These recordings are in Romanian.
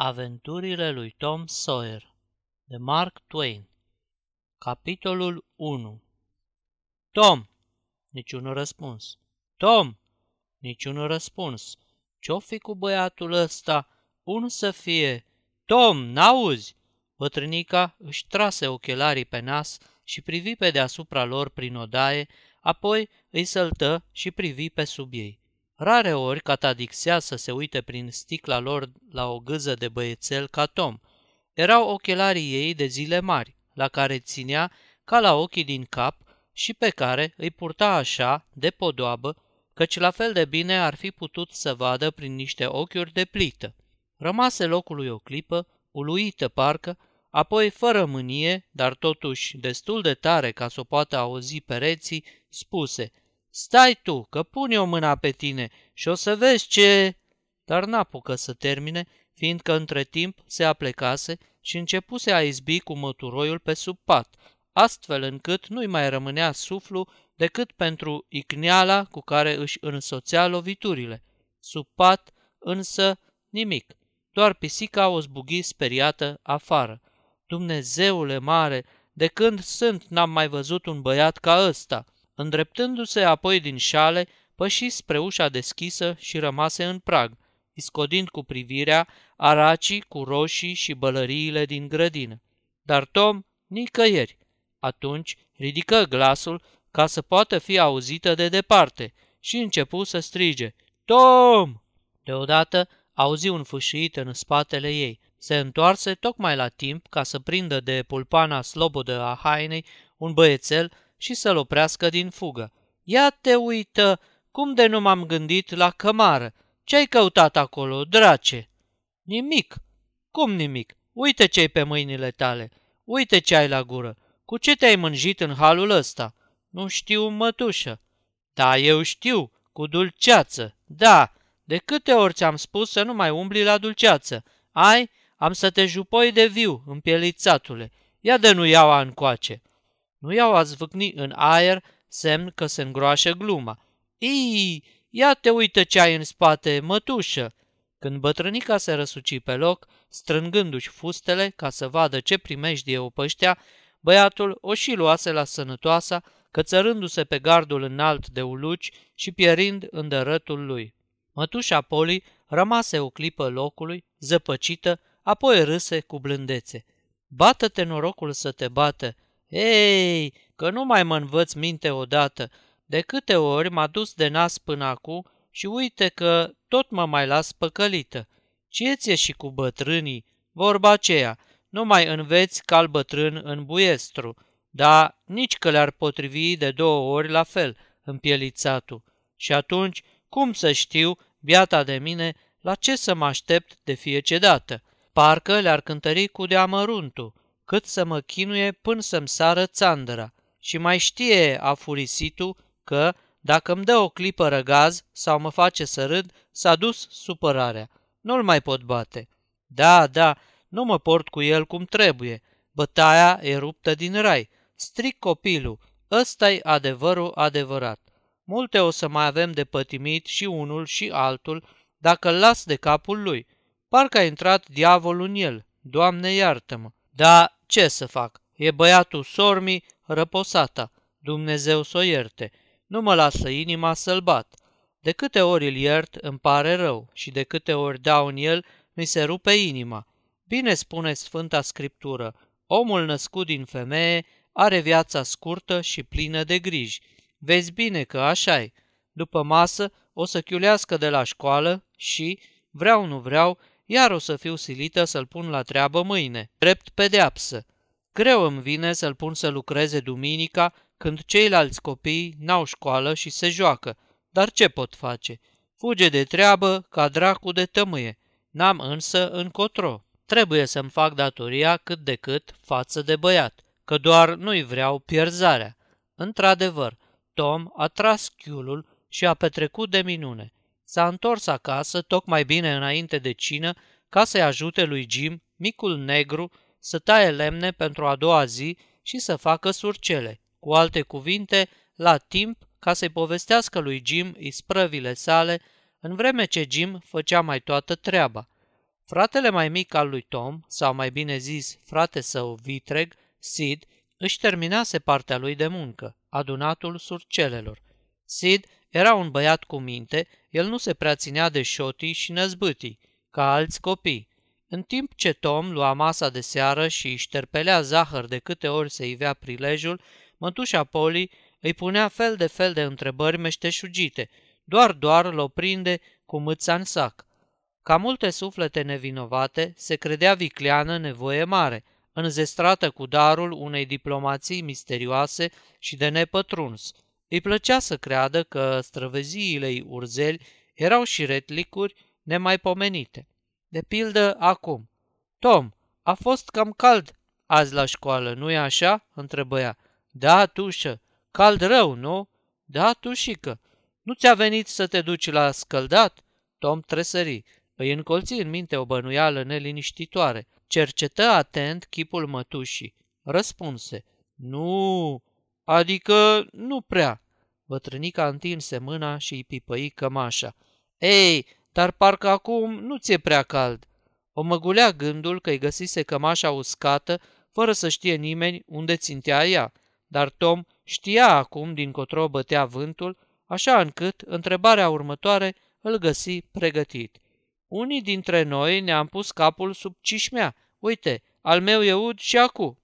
Aventurile lui Tom Sawyer de Mark Twain Capitolul 1 Tom! Niciun răspuns. Tom! Niciun răspuns. Ce-o fi cu băiatul ăsta? Un să fie. Tom, n-auzi? Bătrânica își trase ochelarii pe nas și privi pe deasupra lor prin odaie, apoi îi săltă și privi pe sub ei. Rare ori catadixea să se uite prin sticla lor la o gâză de băiețel ca Tom. Erau ochelarii ei de zile mari, la care ținea ca la ochii din cap și pe care îi purta așa, de podoabă, căci la fel de bine ar fi putut să vadă prin niște ochiuri de plită. Rămase locului o clipă, uluită parcă, apoi fără mânie, dar totuși destul de tare ca să o poată auzi pereții, spuse – Stai tu, că pun eu mâna pe tine și o să vezi ce... Dar n-apucă să termine, fiindcă între timp se aplecase și începuse a izbi cu măturoiul pe sub pat, astfel încât nu-i mai rămânea suflu decât pentru icneala cu care își însoțea loviturile. Sub pat, însă, nimic, doar pisica o zbughi speriată afară. Dumnezeule mare, de când sunt n-am mai văzut un băiat ca ăsta!" Îndreptându-se apoi din șale, păși spre ușa deschisă și rămase în prag, iscodind cu privirea aracii cu roșii și bălăriile din grădină. Dar Tom nicăieri. Atunci ridică glasul ca să poată fi auzită de departe și începu să strige, Tom! Deodată auzi un fâșit în spatele ei. Se întoarse tocmai la timp ca să prindă de pulpana slobodă a hainei un băiețel și să-l oprească din fugă. Ia te uită, cum de nu m-am gândit la cămară? Ce-ai căutat acolo, drace? Nimic. Cum nimic? Uite ce-ai pe mâinile tale. Uite ce ai la gură. Cu ce te-ai mânjit în halul ăsta? Nu știu, mătușă. Da, eu știu, cu dulceață. Da, de câte ori ți-am spus să nu mai umbli la dulceață? Ai? Am să te jupoi de viu, împielițatule. Ia de nu iau încoace. Nu iau a zvâcni în aer semn că se îngroașă gluma. Ii, ia te uită ce ai în spate, mătușă! Când bătrânica se răsuci pe loc, strângându-și fustele ca să vadă ce primejdie o păștea, băiatul o și luase la sănătoasa, cățărându-se pe gardul înalt de uluci și pierind în dărătul lui. Mătușa Poli rămase o clipă locului, zăpăcită, apoi râse cu blândețe. Bată-te norocul să te bată, ei, că nu mai mă învăț minte odată. De câte ori m-a dus de nas până acum și uite că tot mă mai las păcălită. Ce ție și cu bătrânii? Vorba aceea, nu mai înveți cal bătrân în buiestru, dar nici că le-ar potrivi de două ori la fel, împielițatul. Și atunci, cum să știu, biata de mine, la ce să mă aștept de fiecare dată? Parcă le-ar cântări cu deamăruntul cât să mă chinuie până să-mi sară țandăra. Și mai știe afurisitul că, dacă îmi dă o clipă răgaz sau mă face să râd, s-a dus supărarea. Nu-l mai pot bate. Da, da, nu mă port cu el cum trebuie. Bătaia e ruptă din rai. Stric copilul. Ăsta-i adevărul adevărat. Multe o să mai avem de pătimit și unul și altul dacă îl las de capul lui. Parcă a intrat diavolul în el. Doamne iartă-mă! Da, ce să fac? E băiatul sormi, răposata. Dumnezeu să o ierte. Nu mă lasă inima să-l bat. De câte ori îl iert, îmi pare rău și de câte ori dau în el, mi se rupe inima. Bine spune Sfânta Scriptură, omul născut din femeie are viața scurtă și plină de griji. Vezi bine că așa e. După masă o să chiulească de la școală și, vreau nu vreau, iar o să fiu silită să-l pun la treabă mâine, drept pedeapsă. Greu îmi vine să-l pun să lucreze duminica când ceilalți copii n-au școală și se joacă, dar ce pot face? Fuge de treabă ca dracu de tămâie. N-am însă încotro. Trebuie să-mi fac datoria cât de cât față de băiat, că doar nu-i vreau pierzarea. Într-adevăr, Tom a tras chiulul și a petrecut de minune. S-a întors acasă tocmai bine înainte de cină ca să-i ajute lui Jim, micul negru, să taie lemne pentru a doua zi și să facă surcele. Cu alte cuvinte, la timp ca să-i povestească lui Jim isprăvile sale, în vreme ce Jim făcea mai toată treaba. Fratele mai mic al lui Tom, sau mai bine zis frate său vitreg, Sid, își terminase partea lui de muncă, adunatul surcelelor. Sid era un băiat cu minte, el nu se prea ținea de șotii și năzbâtii, ca alți copii. În timp ce Tom lua masa de seară și șterpelea zahăr de câte ori se ivea prilejul, mătușa Poli îi punea fel de fel de întrebări meșteșugite, doar doar l-o prinde cu mâța în sac. Ca multe suflete nevinovate, se credea vicleană nevoie mare, înzestrată cu darul unei diplomații misterioase și de nepătruns. Îi plăcea să creadă că străveziile ei urzeli erau și retlicuri nemaipomenite. De pildă acum. Tom, a fost cam cald azi la școală, nu-i așa?" întrebă ea. Da, tușă, cald rău, nu?" Da, tușică. Nu ți-a venit să te duci la scăldat?" Tom tresări. Îi încolți în minte o bănuială neliniștitoare. Cercetă atent chipul mătușii. Răspunse. Nu, adică nu prea. Bătrânica întinse mâna și îi pipăi cămașa. Ei, dar parcă acum nu ți-e prea cald. O măgulea gândul că îi găsise cămașa uscată, fără să știe nimeni unde țintea ea, dar Tom știa acum din cotro bătea vântul, așa încât întrebarea următoare îl găsi pregătit. Unii dintre noi ne-am pus capul sub cișmea. Uite, al meu e ud și acu.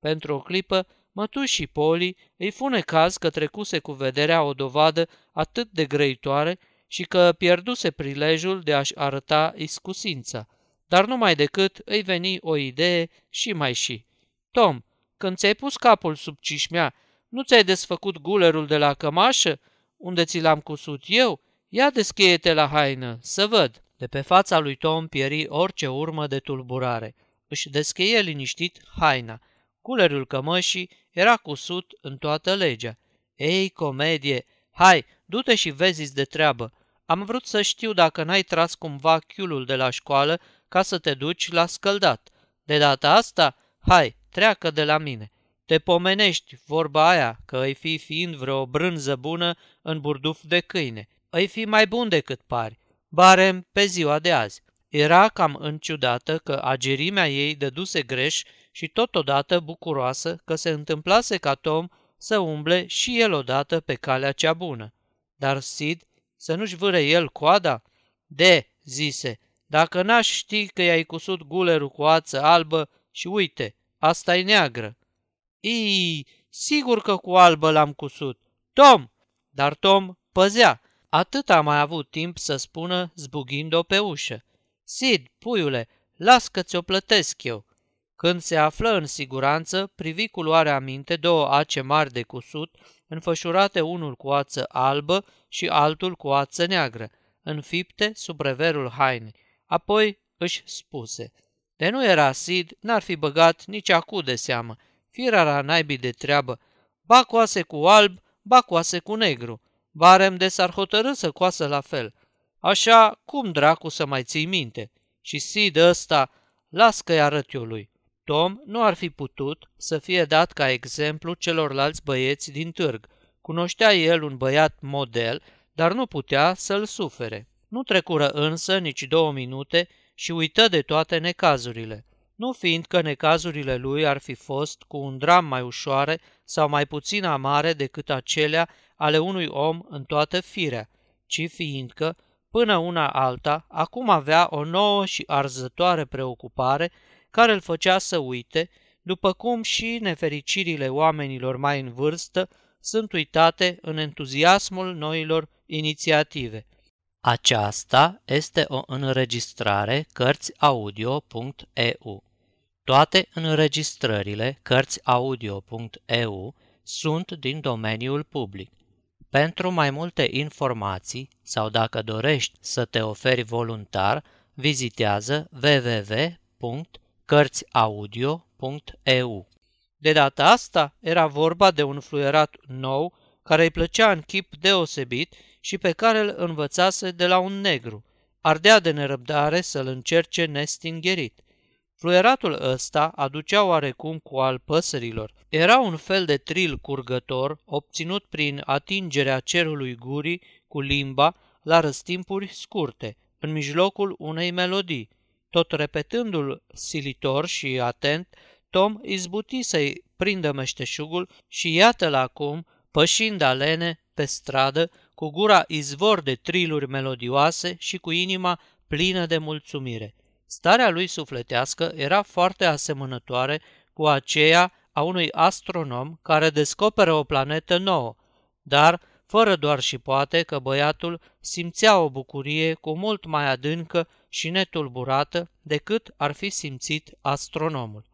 Pentru o clipă, mătușii Poli îi fune caz că trecuse cu vederea o dovadă atât de grăitoare și că pierduse prilejul de a-și arăta iscusința. Dar numai decât îi veni o idee și mai și. Tom, când ți-ai pus capul sub cișmea, nu ți-ai desfăcut gulerul de la cămașă, unde ți l-am cusut eu? Ia descheie-te la haină, să văd. De pe fața lui Tom pieri orice urmă de tulburare. Își descheie liniștit haina. Culerul cămășii era cusut în toată legea. Ei, comedie! Hai, du-te și vezi de treabă. Am vrut să știu dacă n-ai tras cumva chiulul de la școală ca să te duci la scăldat. De data asta, hai, treacă de la mine. Te pomenești, vorba aia, că îi fi fiind vreo brânză bună în burduf de câine. Îi fi mai bun decât pari barem pe ziua de azi. Era cam înciudată că agerimea ei dăduse greș și totodată bucuroasă că se întâmplase ca Tom să umble și el odată pe calea cea bună. Dar Sid să nu-și vâre el coada? De, zise, dacă n-aș ști că i-ai cusut gulerul cu ață albă și uite, asta e neagră. Ii, sigur că cu albă l-am cusut. Tom! Dar Tom păzea Atât a mai avut timp să spună zbugind-o pe ușă. Sid, puiule, las că ți-o plătesc eu. Când se află în siguranță, privi cu luare aminte două ace mari de cusut, înfășurate unul cu ață albă și altul cu ață neagră, înfipte sub reverul hainei. Apoi își spuse, de nu era Sid, n-ar fi băgat nici acu de seamă, firara naibii de treabă, ba coase cu alb, ba coase cu negru. Barem de s-ar hotărâ să coasă la fel. Așa, cum dracu să mai ții minte? Și Sid ăsta, las că-i arăt eu lui. Tom nu ar fi putut să fie dat ca exemplu celorlalți băieți din târg. Cunoștea el un băiat model, dar nu putea să-l sufere. Nu trecură însă nici două minute și uită de toate necazurile. Nu fiindcă necazurile lui ar fi fost cu un dram mai ușoare sau mai puțin amare decât acelea ale unui om în toată firea, ci fiindcă, până una alta, acum avea o nouă și arzătoare preocupare care îl făcea să uite, după cum și nefericirile oamenilor mai în vârstă sunt uitate în entuziasmul noilor inițiative. Aceasta este o înregistrare Cărțiaudio.eu. Toate înregistrările Cărțiaudio.eu sunt din domeniul public. Pentru mai multe informații sau dacă dorești să te oferi voluntar, vizitează www.cărțiaudio.eu. De data asta era vorba de un fluierat nou care îi plăcea în chip deosebit și pe care îl învățase de la un negru. Ardea de nerăbdare să-l încerce nestingerit. Fluieratul ăsta aducea oarecum cu al păsărilor. Era un fel de tril curgător obținut prin atingerea cerului gurii cu limba la răstimpuri scurte, în mijlocul unei melodii. Tot repetându-l silitor și atent, Tom izbuti să-i prindă meșteșugul și iată-l acum, pășind alene pe stradă, cu gura izvor de triluri melodioase și cu inima plină de mulțumire. Starea lui sufletească era foarte asemănătoare cu aceea a unui astronom care descoperă o planetă nouă, dar fără doar și poate că băiatul simțea o bucurie cu mult mai adâncă și netulburată decât ar fi simțit astronomul.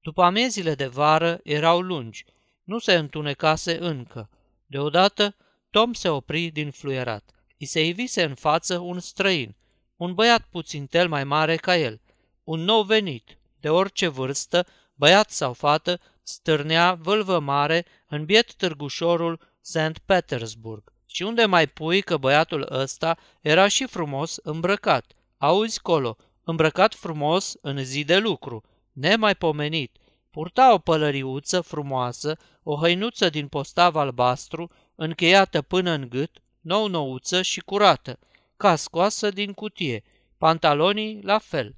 După amiezile de vară erau lungi, nu se întunecase încă. Deodată, Tom se opri din fluierat. I se ivise în față un străin, un băiat puțin tel mai mare ca el, un nou venit, de orice vârstă, băiat sau fată, stârnea vâlvă mare în biet târgușorul St. Petersburg. Și unde mai pui că băiatul ăsta era și frumos îmbrăcat. Auzi colo, îmbrăcat frumos în zi de lucru, nemaipomenit. Purta o pălăriuță frumoasă, o hăinuță din postav albastru, încheiată până în gât, nou-nouță și curată, ca scoasă din cutie, pantalonii la fel.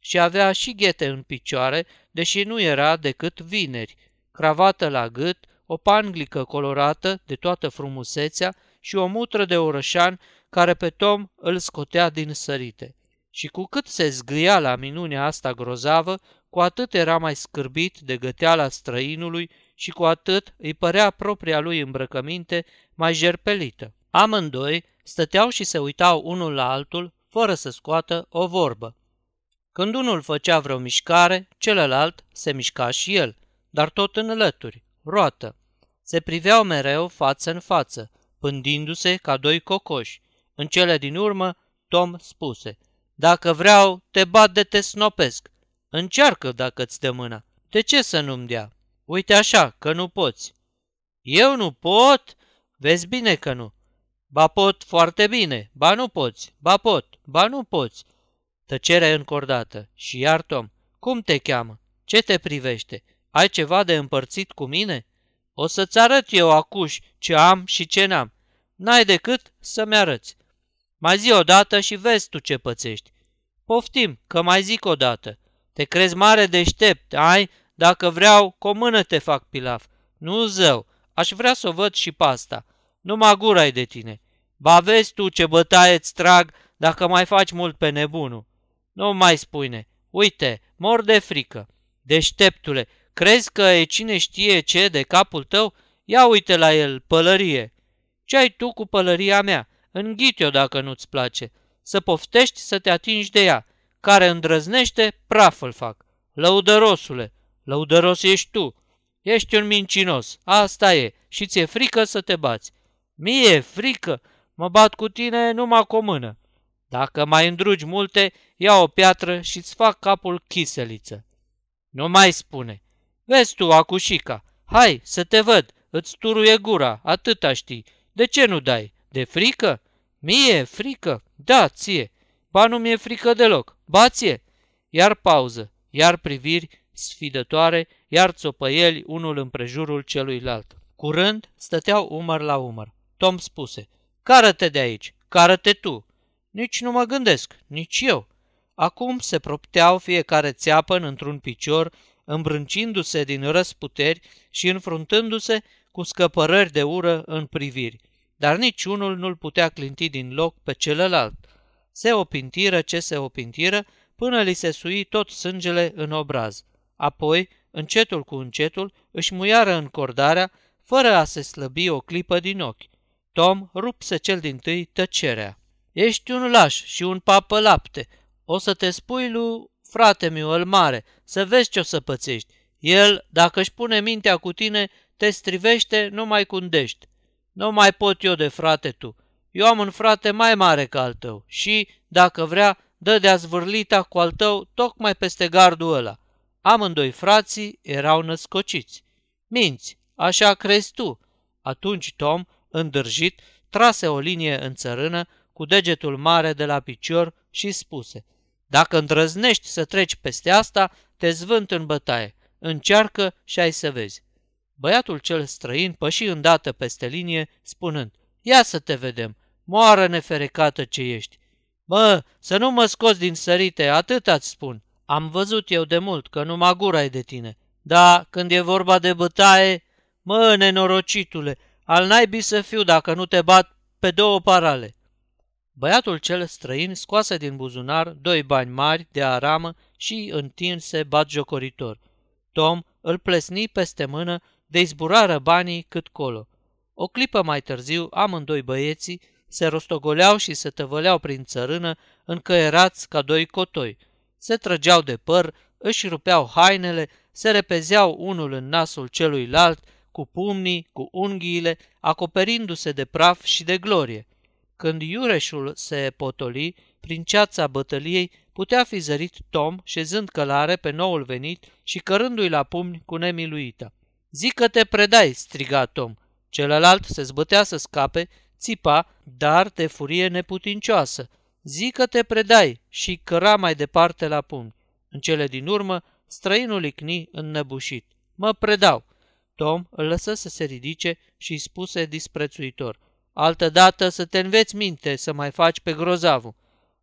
Și avea și ghete în picioare, deși nu era decât vineri, cravată la gât, o panglică colorată de toată frumusețea și o mutră de orășan care pe Tom îl scotea din sărite. Și cu cât se zgâia la minunea asta grozavă, cu atât era mai scârbit de găteala străinului și cu atât îi părea propria lui îmbrăcăminte mai jerpelită. Amândoi stăteau și se uitau unul la altul, fără să scoată o vorbă. Când unul făcea vreo mișcare, celălalt se mișca și el, dar tot în lături, roată. Se priveau mereu față în față, pândindu-se ca doi cocoși. În cele din urmă, Tom spuse, Dacă vreau, te bat de te snopesc. Încearcă dacă ți dă mâna. De ce să nu-mi dea? Uite așa, că nu poți. Eu nu pot? Vezi bine că nu. Ba pot foarte bine, ba nu poți, ba pot, ba nu poți. Tăcere încordată. Și iar Tom, cum te cheamă? Ce te privește? Ai ceva de împărțit cu mine? O să-ți arăt eu acuși ce am și ce n-am. N-ai decât să-mi arăți. Mai zi odată și vezi tu ce pățești. Poftim, că mai zic odată. Te crezi mare deștept, ai? Dacă vreau, cu o mână te fac pilaf. Nu zău, aș vrea să o văd și pasta. Numai gura de tine. Ba vezi tu ce bătaie îți trag dacă mai faci mult pe nebunul. Nu mai spune. Uite, mor de frică. Deșteptule, crezi că e cine știe ce de capul tău? Ia uite la el, pălărie. Ce ai tu cu pălăria mea? Înghit-o dacă nu-ți place. Să poftești să te atingi de ea. Care îndrăznește, praf îl fac. Lăudărosule, lăudăros ești tu. Ești un mincinos, asta e, și ți-e frică să te bați. Mie frică, mă bat cu tine numai cu o mână. Dacă mai îndrugi multe, ia o piatră și-ți fac capul chiseliță. Nu mai spune. Vezi tu, acușica, hai să te văd, îți turuie gura, atâta știi. De ce nu dai? De frică? Mie, frică? Da, ție. Ba nu mi-e frică deloc. Ba ție. Iar pauză, iar priviri sfidătoare, iar țopăieli unul împrejurul celuilalt. Curând stăteau umăr la umăr. Tom spuse, Cară-te de aici, cară-te tu. Nici nu mă gândesc, nici eu. Acum se propteau fiecare țeapăn într-un picior, îmbrâncindu-se din răsputeri și înfruntându-se cu scăpărări de ură în priviri, dar niciunul nu-l putea clinti din loc pe celălalt. Se opintiră ce se opintiră, până li se sui tot sângele în obraz. Apoi, încetul cu încetul, își muiară încordarea, fără a se slăbi o clipă din ochi. Tom rupse cel din tâi tăcerea. Ești un laș și un papă lapte. O să te spui lui frate meu îl mare, să vezi ce o să pățești. El, dacă își pune mintea cu tine, te strivește numai cu îndești. Nu mai pot eu de frate tu. Eu am un frate mai mare ca al tău și, dacă vrea, dă de-a zvârlita cu al tău tocmai peste gardul ăla. Amândoi frații erau născociți. Minți, așa crezi tu. Atunci Tom, îndârjit, trase o linie în țărână cu degetul mare de la picior și spuse Dacă îndrăznești să treci peste asta, te zvânt în bătaie. Încearcă și ai să vezi. Băiatul cel străin păși îndată peste linie, spunând Ia să te vedem, moară neferecată ce ești. Bă, să nu mă scoți din sărite, atât îți spun. Am văzut eu de mult că numai gura e de tine. Da, când e vorba de bătaie, mă, nenorocitule, al naibii să fiu dacă nu te bat pe două parale. Băiatul cel străin scoase din buzunar doi bani mari de aramă și întinse jocoritor. Tom îl plesni peste mână de izburară banii cât colo. O clipă mai târziu, amândoi băieții se rostogoleau și se tăvăleau prin țărână, încăierați ca doi cotoi. Se trăgeau de păr, își rupeau hainele, se repezeau unul în nasul celuilalt, cu pumnii, cu unghiile, acoperindu-se de praf și de glorie. Când iureșul se potoli, prin ceața bătăliei putea fi zărit Tom șezând călare pe noul venit și cărându-i la pumni cu nemiluită. Zic că te predai, striga Tom. Celălalt se zbătea să scape, țipa, dar de furie neputincioasă. Zic că te predai și căra mai departe la pumni. În cele din urmă, străinul icni înnăbușit. Mă predau. Tom îl lăsă să se ridice și îi spuse disprețuitor. Altădată să te înveți minte să mai faci pe grozavul.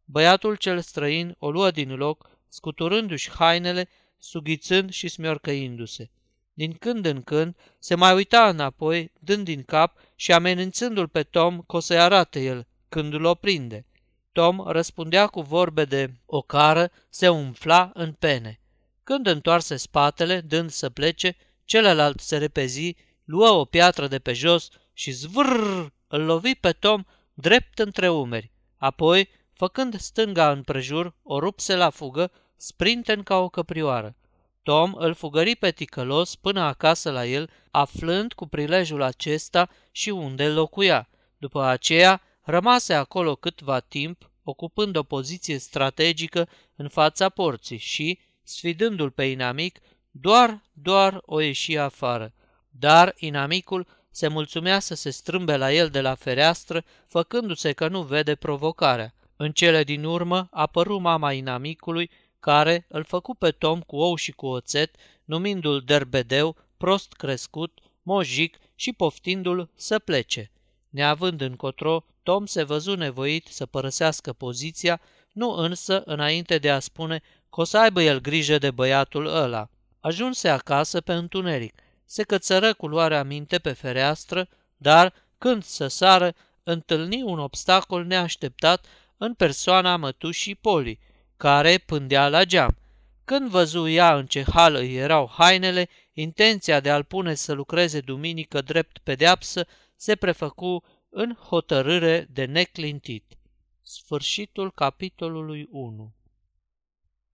Băiatul cel străin o luă din loc, scuturându-și hainele, sughițând și smiorcăindu-se. Din când în când se mai uita înapoi, dând din cap și amenințându-l pe Tom că o să-i arate el când îl oprinde. Tom răspundea cu vorbe de ocară, se umfla în pene. Când întoarse spatele, dând să plece, celălalt se repezi, luă o piatră de pe jos și zvârr îl lovi pe Tom drept între umeri. Apoi, făcând stânga împrejur, o rupse la fugă, sprinten ca o căprioară. Tom îl fugări pe ticălos până acasă la el, aflând cu prilejul acesta și unde locuia. După aceea, rămase acolo câtva timp, ocupând o poziție strategică în fața porții și, sfidându-l pe inamic, doar, doar o ieși afară. Dar inamicul se mulțumea să se strâmbe la el de la fereastră, făcându-se că nu vede provocarea. În cele din urmă apăru mama inamicului, care îl făcu pe Tom cu ou și cu oțet, numindu-l derbedeu, prost crescut, mojic și poftindu-l să plece. Neavând încotro, Tom se văzu nevoit să părăsească poziția, nu însă înainte de a spune că o să aibă el grijă de băiatul ăla. Ajunse acasă pe întuneric se cățără cu luarea minte pe fereastră, dar, când să sară, întâlni un obstacol neașteptat în persoana mătușii Poli, care pândea la geam. Când văzu ea în ce hal îi erau hainele, intenția de a-l pune să lucreze duminică drept pedeapsă se prefăcu în hotărâre de neclintit. Sfârșitul capitolului 1